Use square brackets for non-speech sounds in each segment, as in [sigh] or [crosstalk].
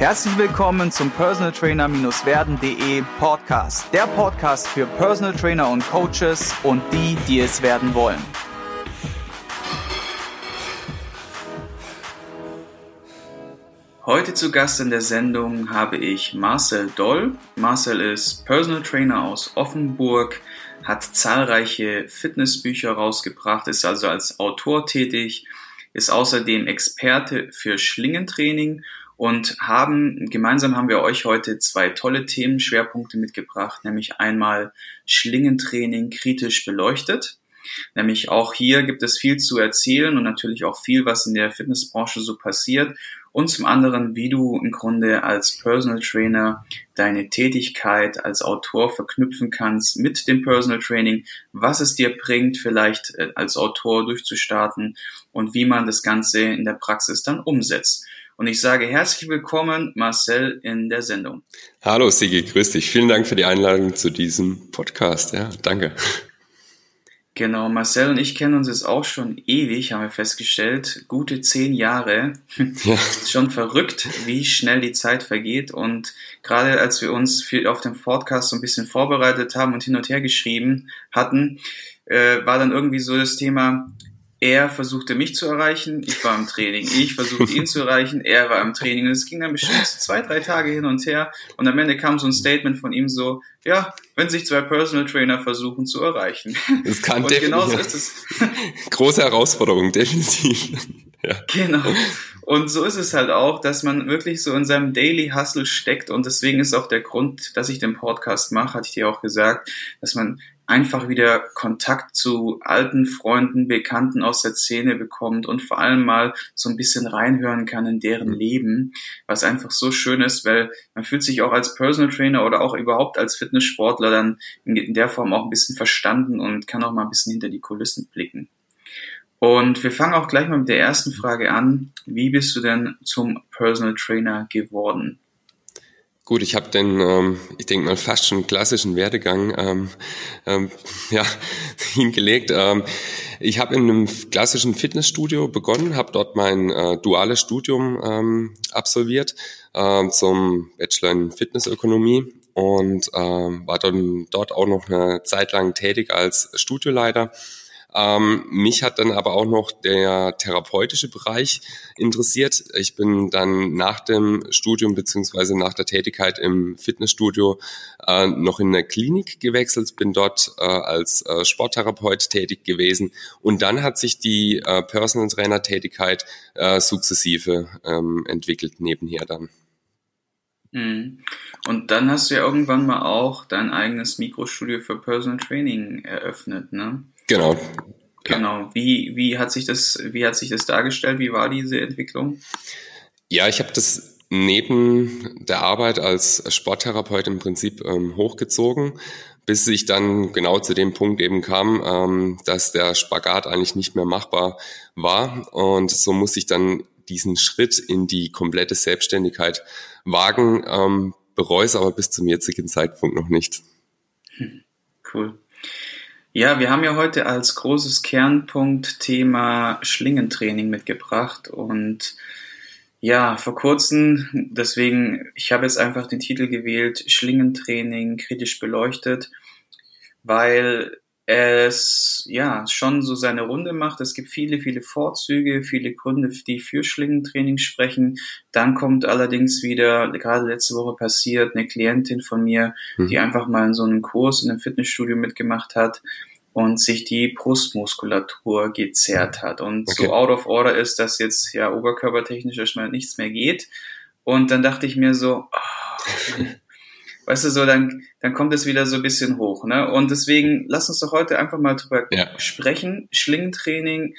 Herzlich willkommen zum Personal Trainer-werden.de Podcast. Der Podcast für Personal Trainer und Coaches und die, die es werden wollen. Heute zu Gast in der Sendung habe ich Marcel Doll. Marcel ist Personal Trainer aus Offenburg, hat zahlreiche Fitnessbücher rausgebracht, ist also als Autor tätig, ist außerdem Experte für Schlingentraining und haben gemeinsam haben wir euch heute zwei tolle Themenschwerpunkte mitgebracht, nämlich einmal Schlingentraining kritisch beleuchtet. Nämlich auch hier gibt es viel zu erzählen und natürlich auch viel, was in der Fitnessbranche so passiert. Und zum anderen, wie du im Grunde als Personal Trainer deine Tätigkeit als Autor verknüpfen kannst mit dem Personal Training, was es dir bringt, vielleicht äh, als Autor durchzustarten und wie man das Ganze in der Praxis dann umsetzt. Und ich sage herzlich willkommen, Marcel, in der Sendung. Hallo, Sigi, grüß dich. Vielen Dank für die Einladung zu diesem Podcast. Ja, danke. Genau, Marcel und ich kennen uns jetzt auch schon ewig, haben wir festgestellt. Gute zehn Jahre. Ja. [laughs] schon verrückt, wie schnell die Zeit vergeht. Und gerade als wir uns für, auf den Podcast so ein bisschen vorbereitet haben und hin und her geschrieben hatten, äh, war dann irgendwie so das Thema, er versuchte mich zu erreichen, ich war im Training, ich versuchte ihn zu [laughs] erreichen, er war im Training und es ging dann bestimmt zwei, drei Tage hin und her und am Ende kam so ein Statement von ihm so, ja, wenn sich zwei Personal Trainer versuchen zu erreichen. Das kann und genauso ist es. [laughs] Große Herausforderung, definitiv. [laughs] Ja. Genau. Und so ist es halt auch, dass man wirklich so in seinem Daily Hustle steckt und deswegen ist auch der Grund, dass ich den Podcast mache, hatte ich dir auch gesagt, dass man einfach wieder Kontakt zu alten Freunden, Bekannten aus der Szene bekommt und vor allem mal so ein bisschen reinhören kann in deren mhm. Leben, was einfach so schön ist, weil man fühlt sich auch als Personal Trainer oder auch überhaupt als Fitnesssportler dann in der Form auch ein bisschen verstanden und kann auch mal ein bisschen hinter die Kulissen blicken. Und wir fangen auch gleich mal mit der ersten Frage an. Wie bist du denn zum Personal Trainer geworden? Gut, ich habe den, ähm, ich denke mal, fast schon klassischen Werdegang ähm, ähm, [laughs] ja, [laughs] hingelegt. Ähm, ich habe in einem klassischen Fitnessstudio begonnen, habe dort mein äh, duales Studium ähm, absolviert äh, zum Bachelor in Fitnessökonomie und ähm, war dann dort auch noch eine Zeit lang tätig als Studioleiter ähm, mich hat dann aber auch noch der therapeutische Bereich interessiert. Ich bin dann nach dem Studium beziehungsweise nach der Tätigkeit im Fitnessstudio äh, noch in eine Klinik gewechselt, bin dort äh, als äh, Sporttherapeut tätig gewesen und dann hat sich die äh, Personal Trainer Tätigkeit äh, sukzessive ähm, entwickelt nebenher dann. Mhm. Und dann hast du ja irgendwann mal auch dein eigenes Mikrostudio für Personal Training eröffnet, ne? Genau. Genau. Wie, wie hat sich das, wie hat sich das dargestellt? Wie war diese Entwicklung? Ja, ich habe das neben der Arbeit als Sporttherapeut im Prinzip ähm, hochgezogen, bis ich dann genau zu dem Punkt eben kam, ähm, dass der Spagat eigentlich nicht mehr machbar war. Und so musste ich dann diesen Schritt in die komplette Selbstständigkeit wagen, ähm, bereue es aber bis zum jetzigen Zeitpunkt noch nicht. Hm, cool. Ja, wir haben ja heute als großes Kernpunkt Thema Schlingentraining mitgebracht und ja, vor kurzem, deswegen, ich habe jetzt einfach den Titel gewählt, Schlingentraining kritisch beleuchtet, weil es ja schon so seine Runde macht. Es gibt viele, viele Vorzüge, viele Gründe, die für Schlingentraining sprechen. Dann kommt allerdings wieder, gerade letzte Woche passiert, eine Klientin von mir, mhm. die einfach mal in so einem Kurs in einem Fitnessstudio mitgemacht hat und sich die Brustmuskulatur gezerrt hat und okay. so out of order ist, dass jetzt ja oberkörpertechnisch erstmal nichts mehr geht. Und dann dachte ich mir so, oh, weißt du, so, dann, dann kommt es wieder so ein bisschen hoch, ne? Und deswegen lass uns doch heute einfach mal drüber ja. sprechen. Schlingentraining,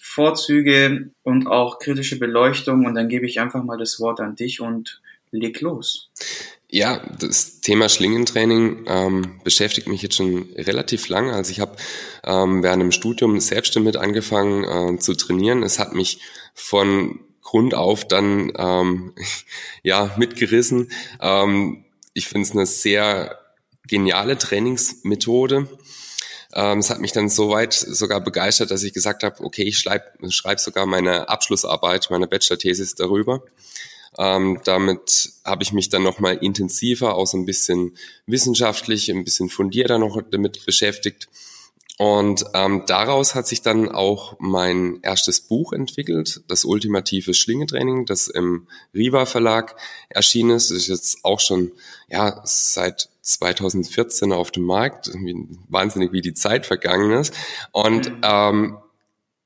Vorzüge und auch kritische Beleuchtung und dann gebe ich einfach mal das Wort an dich und leg los. Ja, das Thema Schlingentraining ähm, beschäftigt mich jetzt schon relativ lange. Also ich habe ähm, während dem Studium selbst damit angefangen äh, zu trainieren. Es hat mich von Grund auf dann ähm, [laughs] ja mitgerissen. Ähm, ich finde es eine sehr geniale Trainingsmethode. Ähm, es hat mich dann so weit sogar begeistert, dass ich gesagt habe, okay, ich schreibe schreib sogar meine Abschlussarbeit, meine Bachelor-Thesis darüber. Ähm, damit habe ich mich dann nochmal intensiver, auch so ein bisschen wissenschaftlich, ein bisschen fundierter noch damit beschäftigt. Und ähm, daraus hat sich dann auch mein erstes Buch entwickelt, das ultimative Schlingetraining, das im Riva Verlag erschienen ist. Das ist jetzt auch schon ja seit 2014 auf dem Markt. Wahnsinnig, wie die Zeit vergangen ist. Und mhm. ähm,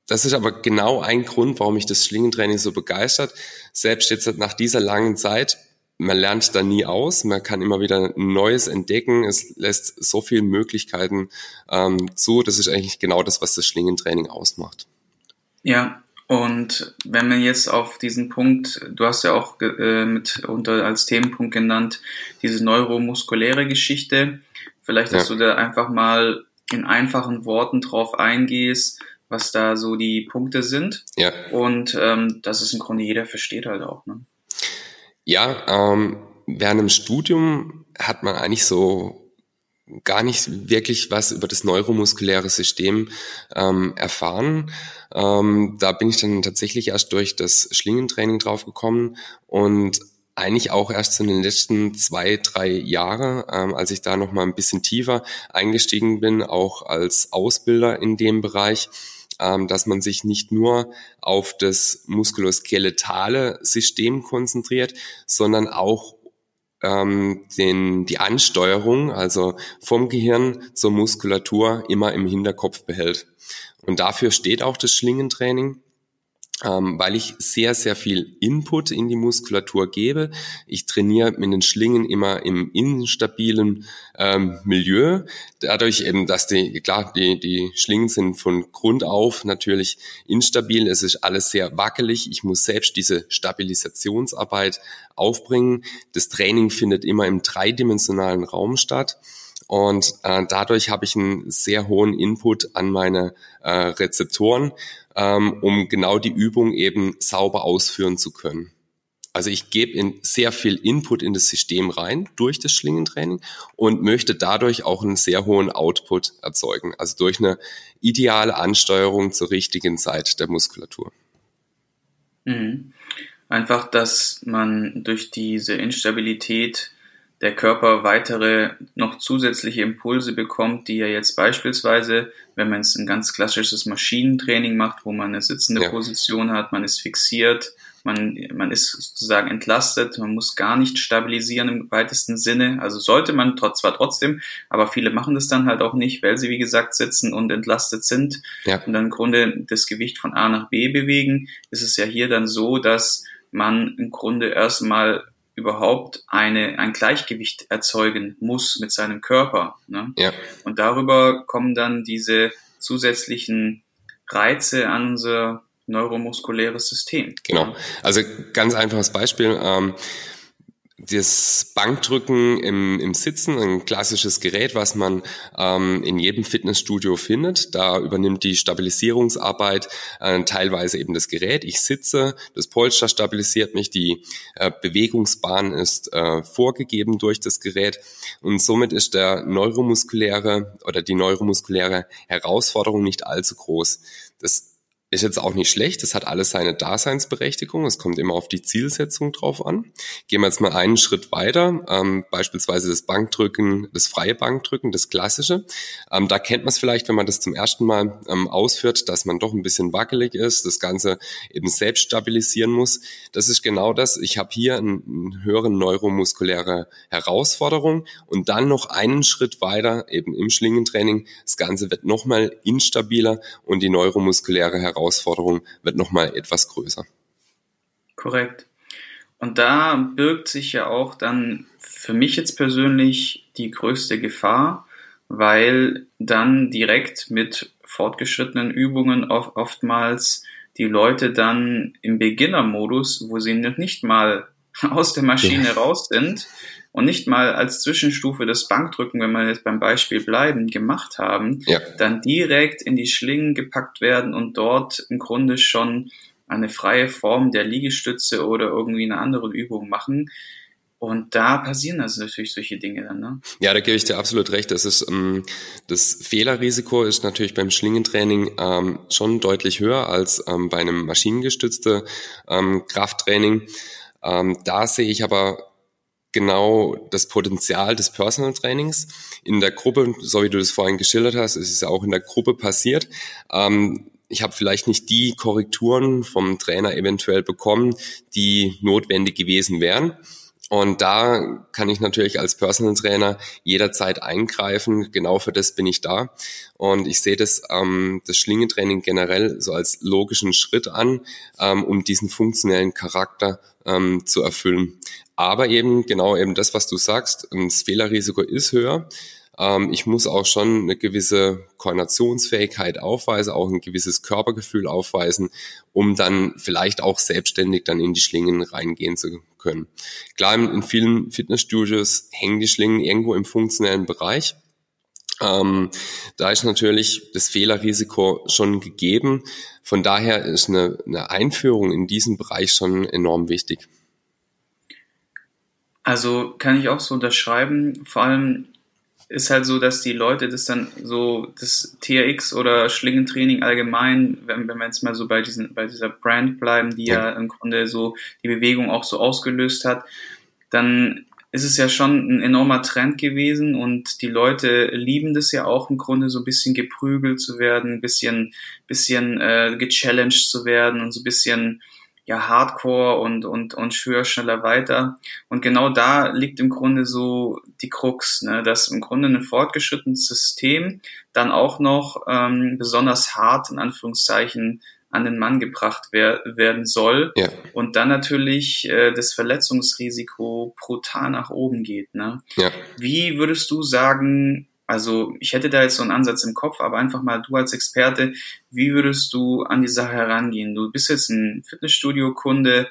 das ist aber genau ein Grund, warum mich das Schlingentraining so begeistert. Selbst jetzt nach dieser langen Zeit man lernt da nie aus, man kann immer wieder Neues entdecken, es lässt so viele Möglichkeiten ähm, zu, das ist eigentlich genau das, was das Schlingentraining ausmacht. Ja, und wenn man jetzt auf diesen Punkt, du hast ja auch äh, mit unter als Themenpunkt genannt, diese neuromuskuläre Geschichte, vielleicht, dass ja. du da einfach mal in einfachen Worten drauf eingehst, was da so die Punkte sind. Ja. Und ähm, dass es im Grunde jeder versteht halt auch. Ne? Ja, ähm, während dem Studium hat man eigentlich so gar nicht wirklich was über das neuromuskuläre System ähm, erfahren. Ähm, da bin ich dann tatsächlich erst durch das Schlingentraining draufgekommen und eigentlich auch erst in den letzten zwei, drei Jahren, ähm, als ich da noch mal ein bisschen tiefer eingestiegen bin, auch als Ausbilder in dem Bereich, dass man sich nicht nur auf das muskuloskeletale System konzentriert, sondern auch ähm, den, die Ansteuerung, also vom Gehirn zur Muskulatur, immer im Hinterkopf behält. Und dafür steht auch das Schlingentraining ähm, weil ich sehr, sehr viel Input in die Muskulatur gebe. Ich trainiere mit den Schlingen immer im instabilen ähm, Milieu. Dadurch eben, dass die, klar, die, die Schlingen sind von Grund auf natürlich instabil. Es ist alles sehr wackelig. Ich muss selbst diese Stabilisationsarbeit aufbringen. Das Training findet immer im dreidimensionalen Raum statt. Und äh, dadurch habe ich einen sehr hohen Input an meine äh, Rezeptoren ähm, um genau die Übung eben sauber ausführen zu können. Also ich gebe in sehr viel Input in das System rein durch das Schlingentraining und möchte dadurch auch einen sehr hohen Output erzeugen. Also durch eine ideale Ansteuerung zur richtigen Zeit der Muskulatur. Mhm. Einfach, dass man durch diese Instabilität der Körper weitere noch zusätzliche Impulse bekommt, die er jetzt beispielsweise, wenn man es ein ganz klassisches Maschinentraining macht, wo man eine sitzende ja. Position hat, man ist fixiert, man, man ist sozusagen entlastet, man muss gar nicht stabilisieren im weitesten Sinne. Also sollte man trotz, zwar trotzdem, aber viele machen das dann halt auch nicht, weil sie, wie gesagt, sitzen und entlastet sind ja. und dann im Grunde das Gewicht von A nach B bewegen. Ist es ja hier dann so, dass man im Grunde erstmal überhaupt eine, ein Gleichgewicht erzeugen muss mit seinem Körper. Ne? Ja. Und darüber kommen dann diese zusätzlichen Reize an unser neuromuskuläres System. Genau. Also ganz einfaches Beispiel. Ähm, das Bankdrücken im, im Sitzen, ein klassisches Gerät, was man ähm, in jedem Fitnessstudio findet. Da übernimmt die Stabilisierungsarbeit äh, teilweise eben das Gerät. Ich sitze, das Polster stabilisiert mich, die äh, Bewegungsbahn ist äh, vorgegeben durch das Gerät und somit ist der neuromuskuläre oder die neuromuskuläre Herausforderung nicht allzu groß. Das ist jetzt auch nicht schlecht, das hat alles seine Daseinsberechtigung, es kommt immer auf die Zielsetzung drauf an. Gehen wir jetzt mal einen Schritt weiter, ähm, beispielsweise das Bankdrücken, das freie Bankdrücken, das klassische. Ähm, da kennt man es vielleicht, wenn man das zum ersten Mal ähm, ausführt, dass man doch ein bisschen wackelig ist, das Ganze eben selbst stabilisieren muss. Das ist genau das. Ich habe hier eine einen höheren neuromuskuläre Herausforderung und dann noch einen Schritt weiter, eben im Schlingentraining, das Ganze wird nochmal instabiler und die neuromuskuläre Herausforderung Herausforderung wird nochmal etwas größer. Korrekt. Und da birgt sich ja auch dann für mich jetzt persönlich die größte Gefahr, weil dann direkt mit fortgeschrittenen Übungen oftmals die Leute dann im Beginner-Modus, wo sie noch nicht mal [laughs] aus der Maschine raus sind und nicht mal als Zwischenstufe das Bankdrücken, wenn wir jetzt beim Beispiel bleiben, gemacht haben, ja. dann direkt in die Schlingen gepackt werden und dort im Grunde schon eine freie Form der Liegestütze oder irgendwie eine andere Übung machen. Und da passieren also natürlich solche Dinge dann, ne? Ja, da gebe ich dir absolut recht. Das ist ähm, das Fehlerrisiko ist natürlich beim Schlingentraining ähm, schon deutlich höher als ähm, bei einem maschinengestützten ähm, Krafttraining. Ähm, da sehe ich aber genau das Potenzial des Personal Trainings in der Gruppe, so wie du das vorhin geschildert hast, ist es ja auch in der Gruppe passiert. Ähm, ich habe vielleicht nicht die Korrekturen vom Trainer eventuell bekommen, die notwendig gewesen wären. Und da kann ich natürlich als Personal Trainer jederzeit eingreifen. Genau für das bin ich da. Und ich sehe das, ähm, das Schlingentraining generell so als logischen Schritt an, ähm, um diesen funktionellen Charakter ähm, zu erfüllen. Aber eben genau eben das, was du sagst, das Fehlerrisiko ist höher. Ähm, ich muss auch schon eine gewisse Koordinationsfähigkeit aufweisen, auch ein gewisses Körpergefühl aufweisen, um dann vielleicht auch selbstständig dann in die Schlingen reingehen zu können. Klar, in vielen Fitnessstudios hängen die Schlingen irgendwo im funktionellen Bereich. Ähm, da ist natürlich das Fehlerrisiko schon gegeben. Von daher ist eine, eine Einführung in diesem Bereich schon enorm wichtig. Also kann ich auch so unterschreiben. Vor allem ist halt so, dass die Leute das dann so, das TRX oder Schlingentraining allgemein, wenn, wenn wir jetzt mal so bei diesen, bei dieser Brand bleiben, die ja im Grunde so die Bewegung auch so ausgelöst hat, dann ist es ja schon ein enormer Trend gewesen und die Leute lieben das ja auch im Grunde so ein bisschen geprügelt zu werden, ein bisschen, bisschen äh, gechallenged zu werden und so ein bisschen ja Hardcore und und und höher, schneller, weiter. Und genau da liegt im Grunde so die Krux, ne? dass im Grunde ein fortgeschrittenes System dann auch noch ähm, besonders hart in Anführungszeichen an den Mann gebracht wer werden soll ja. und dann natürlich äh, das Verletzungsrisiko brutal nach oben geht. Ne? Ja. Wie würdest du sagen, also ich hätte da jetzt so einen Ansatz im Kopf, aber einfach mal du als Experte, wie würdest du an die Sache herangehen? Du bist jetzt ein Fitnessstudio-Kunde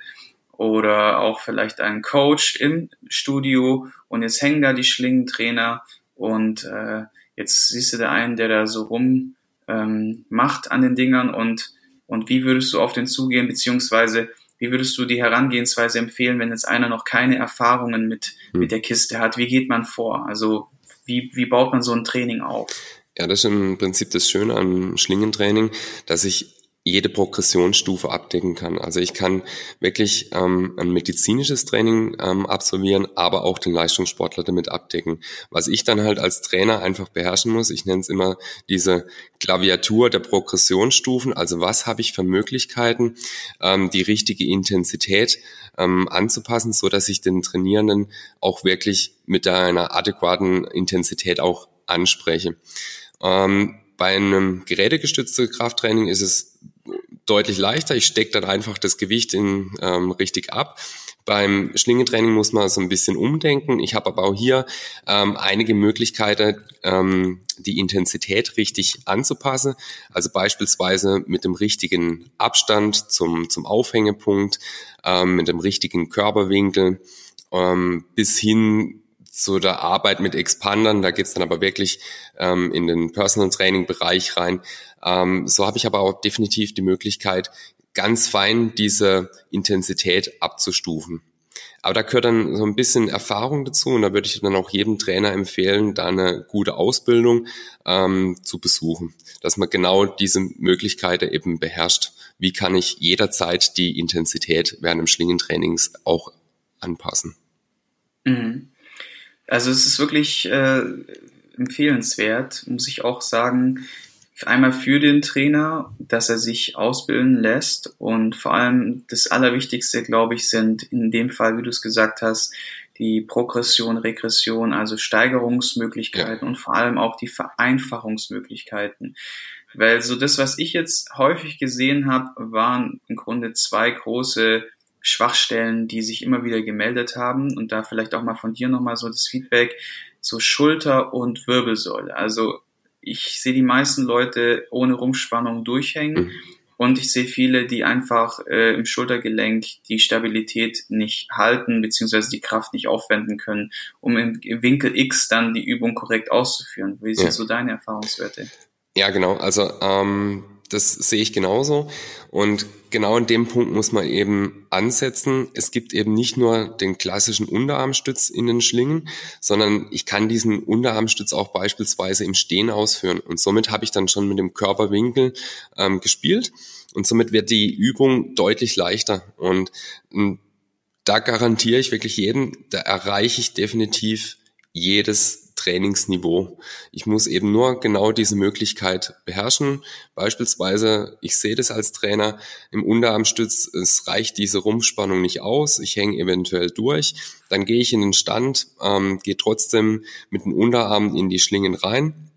oder auch vielleicht ein Coach im Studio und jetzt hängen da die Schlingentrainer und äh, jetzt siehst du da einen, der da so rum ähm, macht an den Dingern und, und wie würdest du auf den zugehen, beziehungsweise wie würdest du die Herangehensweise empfehlen, wenn jetzt einer noch keine Erfahrungen mit, hm. mit der Kiste hat? Wie geht man vor? Also wie, wie baut man so ein Training auf? Ja, das ist im Prinzip das Schöne am Schlingentraining, dass ich jede Progressionsstufe abdecken kann. Also ich kann wirklich ähm, ein medizinisches Training ähm, absolvieren, aber auch den Leistungssportler damit abdecken. Was ich dann halt als Trainer einfach beherrschen muss, ich nenne es immer diese Klaviatur der Progressionsstufen. Also was habe ich für Möglichkeiten, ähm, die richtige Intensität ähm, anzupassen, so dass ich den Trainierenden auch wirklich mit einer adäquaten Intensität auch anspreche. Ähm, bei einem gerätegestützten Krafttraining ist es deutlich leichter. Ich stecke dann einfach das Gewicht in, ähm, richtig ab. Beim Schlingentraining muss man so ein bisschen umdenken. Ich habe aber auch hier ähm, einige Möglichkeiten, ähm, die Intensität richtig anzupassen. Also beispielsweise mit dem richtigen Abstand zum, zum Aufhängepunkt, ähm, mit dem richtigen Körperwinkel, ähm, bis hin zu der Arbeit mit Expandern. Da geht's dann aber wirklich ähm, in den Personal Training Bereich rein. Ähm, so habe ich aber auch definitiv die Möglichkeit, ganz fein diese Intensität abzustufen. Aber da gehört dann so ein bisschen Erfahrung dazu und da würde ich dann auch jedem Trainer empfehlen, da eine gute Ausbildung ähm, zu besuchen, dass man genau diese Möglichkeiten eben beherrscht. Wie kann ich jederzeit die Intensität während des Schlingentrainings auch anpassen? Mhm. Also es ist wirklich äh, empfehlenswert, muss ich auch sagen, einmal für den Trainer, dass er sich ausbilden lässt und vor allem das Allerwichtigste, glaube ich, sind in dem Fall, wie du es gesagt hast, die Progression, Regression, also Steigerungsmöglichkeiten ja. und vor allem auch die Vereinfachungsmöglichkeiten. Weil so das, was ich jetzt häufig gesehen habe, waren im Grunde zwei große Schwachstellen, die sich immer wieder gemeldet haben und da vielleicht auch mal von dir nochmal so das Feedback, so Schulter und Wirbelsäule. Also ich sehe die meisten Leute ohne Rumspannung durchhängen. Mhm. Und ich sehe viele, die einfach äh, im Schultergelenk die Stabilität nicht halten, beziehungsweise die Kraft nicht aufwenden können, um im Winkel X dann die Übung korrekt auszuführen. Wie sind ja. so deine Erfahrungswerte? Ja, genau. Also ähm, das sehe ich genauso. Und genau in dem Punkt muss man eben ansetzen. Es gibt eben nicht nur den klassischen Unterarmstütz in den Schlingen, sondern ich kann diesen Unterarmstütz auch beispielsweise im Stehen ausführen. Und somit habe ich dann schon mit dem Körperwinkel ähm, gespielt. Und somit wird die Übung deutlich leichter. Und ähm, da garantiere ich wirklich jedem, da erreiche ich definitiv jedes Trainingsniveau. Ich muss eben nur genau diese Möglichkeit beherrschen. Beispielsweise, ich sehe das als Trainer im Unterarmstütz, es reicht diese Rumpfspannung nicht aus, ich hänge eventuell durch. Dann gehe ich in den Stand, ähm, gehe trotzdem mit den Unterarmen in die Schlingen rein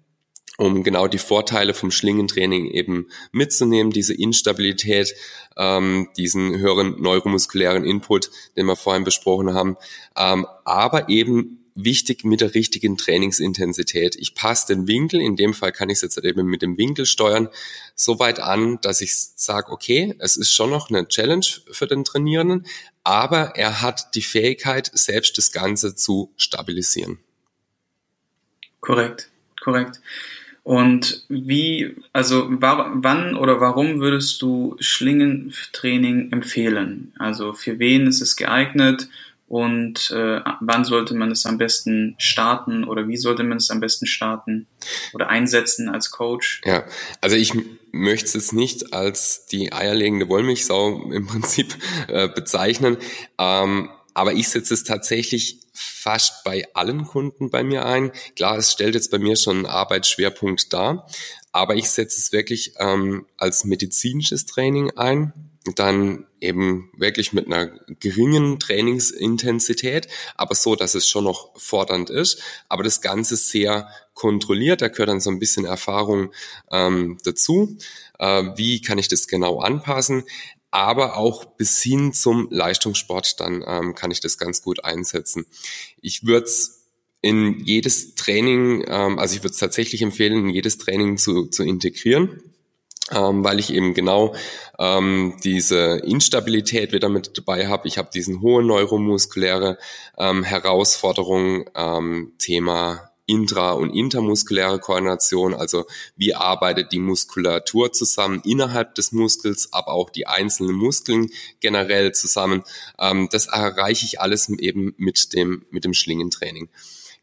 um genau die Vorteile vom Schlingentraining eben mitzunehmen, diese Instabilität, ähm, diesen höheren neuromuskulären Input, den wir vorhin besprochen haben, ähm, aber eben wichtig mit der richtigen Trainingsintensität. Ich passe den Winkel, in dem Fall kann ich es jetzt eben mit dem Winkel steuern, so weit an, dass ich sage, okay, es ist schon noch eine Challenge für den Trainierenden, aber er hat die Fähigkeit, selbst das Ganze zu stabilisieren. Korrekt, korrekt. Und wie, also wann oder warum würdest du Schlingentraining empfehlen? Also für wen ist es geeignet? Und äh, wann sollte man es am besten starten oder wie sollte man es am besten starten oder einsetzen als Coach? Ja, also ich möchte es nicht als die eierlegende Wollmilchsau [laughs] im Prinzip äh, bezeichnen, ähm, aber ich setze es tatsächlich fast bei allen Kunden bei mir ein. Klar, es stellt jetzt bei mir schon einen Arbeitsschwerpunkt dar, aber ich setze es wirklich ähm, als medizinisches Training ein dann eben wirklich mit einer geringen Trainingsintensität, aber so, dass es schon noch fordernd ist, aber das Ganze sehr kontrolliert, da gehört dann so ein bisschen Erfahrung ähm, dazu. Äh, wie kann ich das genau anpassen? aber auch bis hin zum Leistungssport, dann ähm, kann ich das ganz gut einsetzen. Ich würde es in jedes Training, ähm, also ich würde es tatsächlich empfehlen, in jedes Training zu, zu integrieren ähm, weil ich eben genau ähm, diese Instabilität wieder mit dabei habe. Ich habe diesen hohen neuromuskuläre ähm, Herausforderung, ähm, Thema intra- und intermuskuläre Koordination, also wie arbeitet die Muskulatur zusammen innerhalb des Muskels, aber auch die einzelnen Muskeln generell zusammen. Ähm, das erreiche ich alles eben mit dem, mit dem Schlingentraining.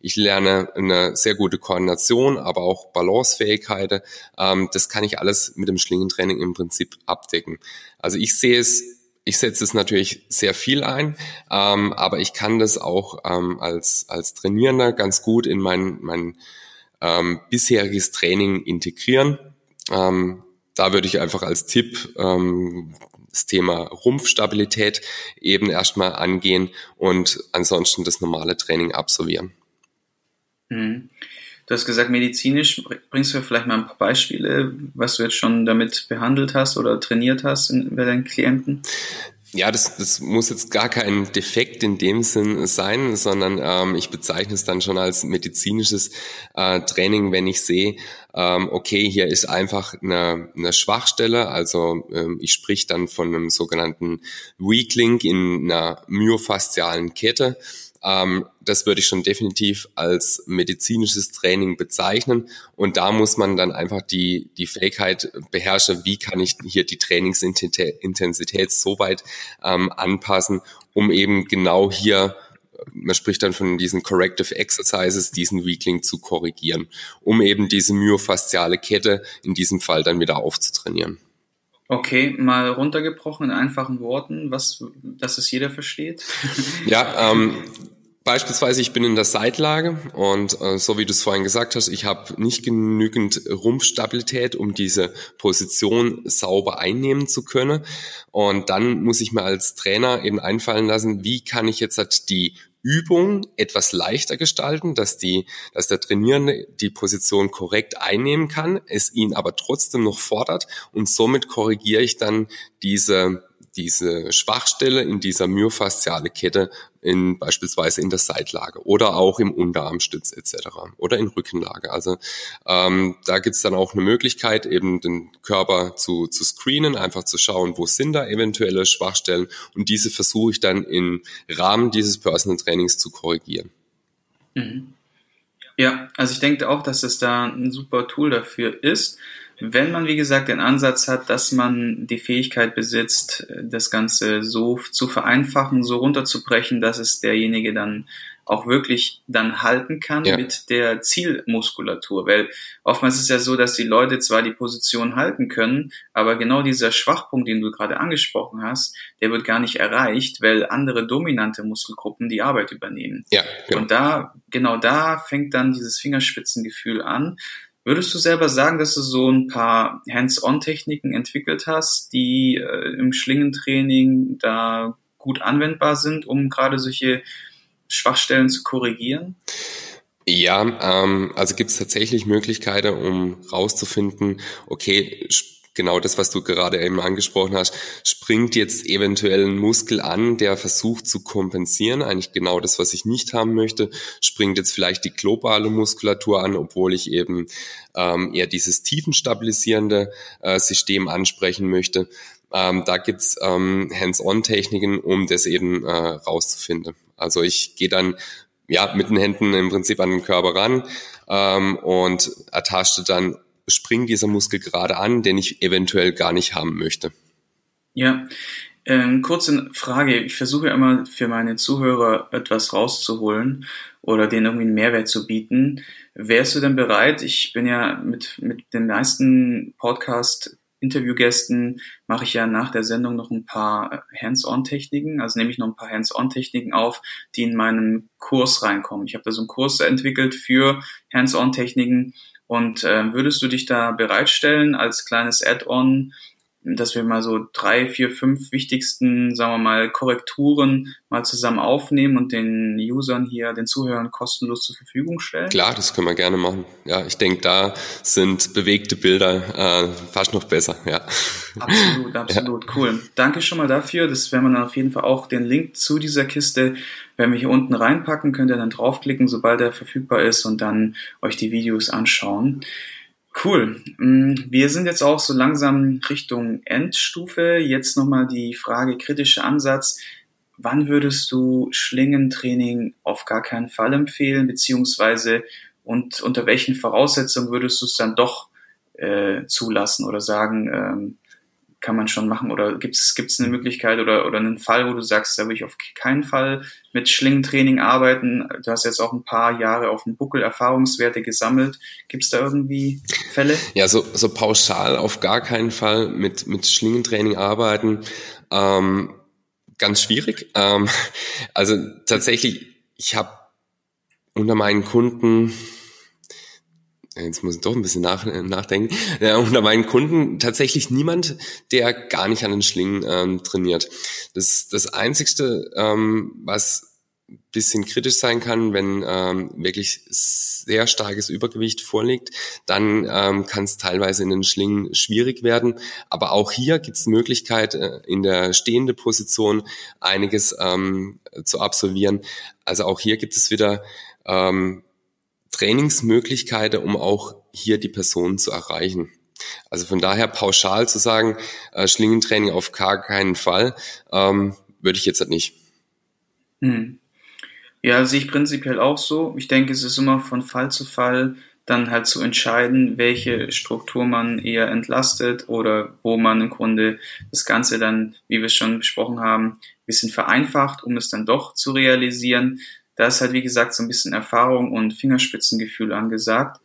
Ich lerne eine sehr gute Koordination, aber auch Balancefähigkeit. Ähm, das kann ich alles mit dem Schlingentraining im Prinzip abdecken. Also ich sehe es ich setze es natürlich sehr viel ein, ähm, aber ich kann das auch ähm, als, als Trainierender ganz gut in mein, mein ähm, bisheriges Training integrieren. Ähm, da würde ich einfach als Tipp ähm, das Thema Rumpfstabilität eben erstmal angehen und ansonsten das normale Training absolvieren. Mhm. Du hast gesagt, medizinisch, bringst du vielleicht mal ein paar Beispiele, was du jetzt schon damit behandelt hast oder trainiert hast bei deinen Klienten? Ja, das, das muss jetzt gar kein Defekt in dem Sinn sein, sondern ähm, ich bezeichne es dann schon als medizinisches äh, Training, wenn ich sehe, ähm, okay, hier ist einfach eine, eine Schwachstelle, also ähm, ich sprich dann von einem sogenannten Weak Link in einer myofaszialen Kette ähm, das würde ich schon definitiv als medizinisches Training bezeichnen. Und da muss man dann einfach die, die Fähigkeit beherrschen, wie kann ich hier die Trainingsintensität so weit ähm, anpassen, um eben genau hier man spricht dann von diesen Corrective Exercises, diesen Weakling zu korrigieren, um eben diese myofasziale Kette in diesem Fall dann wieder aufzutrainieren. Okay, mal runtergebrochen in einfachen Worten, was, dass es jeder versteht. [laughs] Ja, ähm, Beispielsweise, ich bin in der Seitlage und äh, so wie du es vorhin gesagt hast, ich habe nicht genügend Rumpfstabilität, um diese Position sauber einnehmen zu können. Und dann muss ich mir als Trainer eben einfallen lassen, wie kann ich jetzt halt die Übung etwas leichter gestalten, dass die, dass der Trainierende die Position korrekt einnehmen kann, es ihn aber trotzdem noch fordert und somit korrigiere ich dann diese diese Schwachstelle in dieser myofasziale Kette in beispielsweise in der Seitlage oder auch im Unterarmstütz etc. oder in Rückenlage. Also ähm, da gibt's dann auch eine Möglichkeit, eben den Körper zu, zu screenen, einfach zu schauen, wo sind da eventuelle Schwachstellen und diese versuche ich dann im Rahmen dieses Personal Trainings zu korrigieren. Mhm. Ja, also ich denke auch, dass es da ein super Tool dafür ist. Wenn man, wie gesagt, den Ansatz hat, dass man die Fähigkeit besitzt, das Ganze so zu vereinfachen, so runterzubrechen, dass es derjenige dann auch wirklich dann halten kann ja. mit der Zielmuskulatur. Weil oftmals ist es ja so, dass die Leute zwar die Position halten können, aber genau dieser Schwachpunkt, den du gerade angesprochen hast, der wird gar nicht erreicht, weil andere dominante Muskelgruppen die Arbeit übernehmen. Ja, genau. Und da, genau da fängt dann dieses Fingerspitzengefühl an. Würdest du selber sagen, dass du so ein paar Hands-on-Techniken entwickelt hast, die äh, im Schlingentraining da gut anwendbar sind, um gerade solche Schwachstellen zu korrigieren? Ja, ähm, also gibt es tatsächlich Möglichkeiten, um rauszufinden, okay, genau das, was du gerade eben angesprochen hast, springt jetzt eventuell ein Muskel an, der versucht zu kompensieren, eigentlich genau das, was ich nicht haben möchte, springt jetzt vielleicht die globale Muskulatur an, obwohl ich eben ähm, eher dieses tiefenstabilisierende äh, System ansprechen möchte. Ähm, da gibt's ähm, Hands-on-Techniken, um das eben äh, rauszufinden. Also ich gehe dann ja mit den Händen im Prinzip an den Körper ran ähm, und ertaschte dann springt dieser Muskel gerade an, den ich eventuell gar nicht haben möchte. Ja, ähm, kurze Frage. Ich versuche immer für meine Zuhörer etwas rauszuholen oder denen irgendwie einen Mehrwert zu bieten. Wärst du denn bereit? Ich bin ja mit, mit den meisten Podcast Interviewgästen mache ich ja nach der Sendung noch ein paar Hands-on-Techniken, also nehme ich noch ein paar Hands-on-Techniken auf, die in meinen Kurs reinkommen. Ich habe da so einen Kurs entwickelt für Hands-on-Techniken, und äh, würdest du dich da bereitstellen als kleines Add-on, dass wir mal so drei, vier, fünf wichtigsten, sagen wir mal, Korrekturen mal zusammen aufnehmen und den Usern hier, den Zuhörern kostenlos zur Verfügung stellen? Klar, das können wir gerne machen. Ja, ich denke, da sind bewegte Bilder äh, fast noch besser. Ja. Absolut, [laughs] absolut, ja. cool. Danke schon mal dafür. Das werden wir dann auf jeden Fall auch den Link zu dieser Kiste werden wir hier unten reinpacken, könnt ihr dann draufklicken, sobald er verfügbar ist und dann euch die Videos anschauen. Cool. Mm, wir sind jetzt auch so langsam Richtung Endstufe. Jetzt nochmal die Frage kritischer Ansatz. Wann würdest du Schlingentraining auf gar keinen Fall empfehlen, beziehungsweise und unter welchen Voraussetzungen würdest du es dann doch äh, zulassen oder sagen, ähm, kann man schon machen? Oder gibt es eine Möglichkeit oder, oder einen Fall, wo du sagst, da will ich auf keinen Fall mit Schlingentraining arbeiten? Du hast jetzt auch ein paar Jahre auf dem Buckel Erfahrungswerte gesammelt. Gibt es da irgendwie Fälle? Ja, so, so pauschal auf gar keinen Fall mit, mit Schlingentraining arbeiten. Ähm, ganz schwierig. Ähm, [laughs] also tatsächlich, ich habe unter meinen Kunden jetzt muss ich doch ein bisschen nach, nachdenken, ja, unter meinen Kunden tatsächlich niemand, der gar nicht an den Schlingen ähm, trainiert. Das, das Einzigste, ähm, was bisschen kritisch sein kann, wenn ähm, wirklich sehr starkes Übergewicht vorliegt, dann ähm, kann es teilweise in den Schlingen schwierig werden. Aber auch hier gibt es Möglichkeit, äh, in der stehenden Position einiges ähm, zu absolvieren. Also auch hier gibt es wieder ähm, Trainingsmöglichkeiten, um auch hier die Person zu erreichen. Also von daher pauschal zu sagen, äh, Schlingentraining auf gar keinen Fall, ähm, würde ich jetzt halt nicht. Hm. Ja, sehe ich prinzipiell auch so. Ich denke, es ist immer von Fall zu Fall dann halt zu entscheiden, welche Struktur man eher entlastet oder wo man im Grunde das Ganze dann, wie wir es schon besprochen haben, ein bisschen vereinfacht, um es dann doch zu realisieren. Da ist halt, wie gesagt, so ein bisschen Erfahrung und Fingerspitzengefühl angesagt.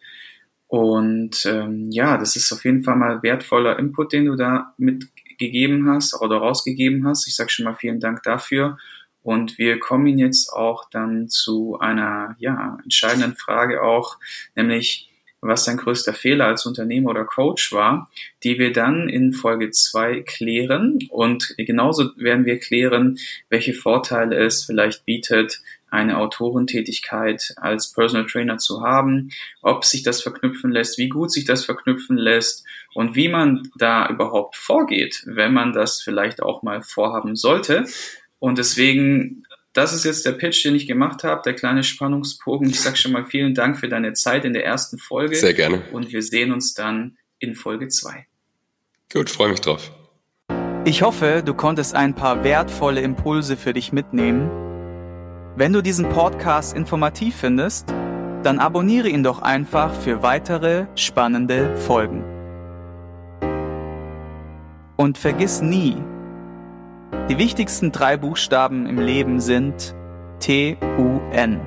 Und ähm, ja, das ist auf jeden Fall mal wertvoller Input, den du da mitgegeben hast oder rausgegeben hast. Ich sage schon mal vielen Dank dafür. Und wir kommen jetzt auch dann zu einer ja, entscheidenden Frage auch, nämlich was dein größter Fehler als Unternehmer oder Coach war, die wir dann in Folge zwei klären. Und genauso werden wir klären, welche Vorteile es vielleicht bietet, eine Autorentätigkeit als Personal Trainer zu haben, ob sich das verknüpfen lässt, wie gut sich das verknüpfen lässt und wie man da überhaupt vorgeht, wenn man das vielleicht auch mal vorhaben sollte. Und deswegen, das ist jetzt der Pitch, den ich gemacht habe, der kleine Spannungsbogen. Ich sage schon mal vielen Dank für deine Zeit in der ersten Folge. Sehr gerne. Und wir sehen uns dann in Folge zwei. Gut, freue mich drauf. Ich hoffe, du konntest ein paar wertvolle Impulse für dich mitnehmen wenn du diesen Podcast informativ findest, dann abonniere ihn doch einfach für weitere spannende Folgen. Und vergiss nie, die wichtigsten drei Buchstaben im Leben sind T-U-N.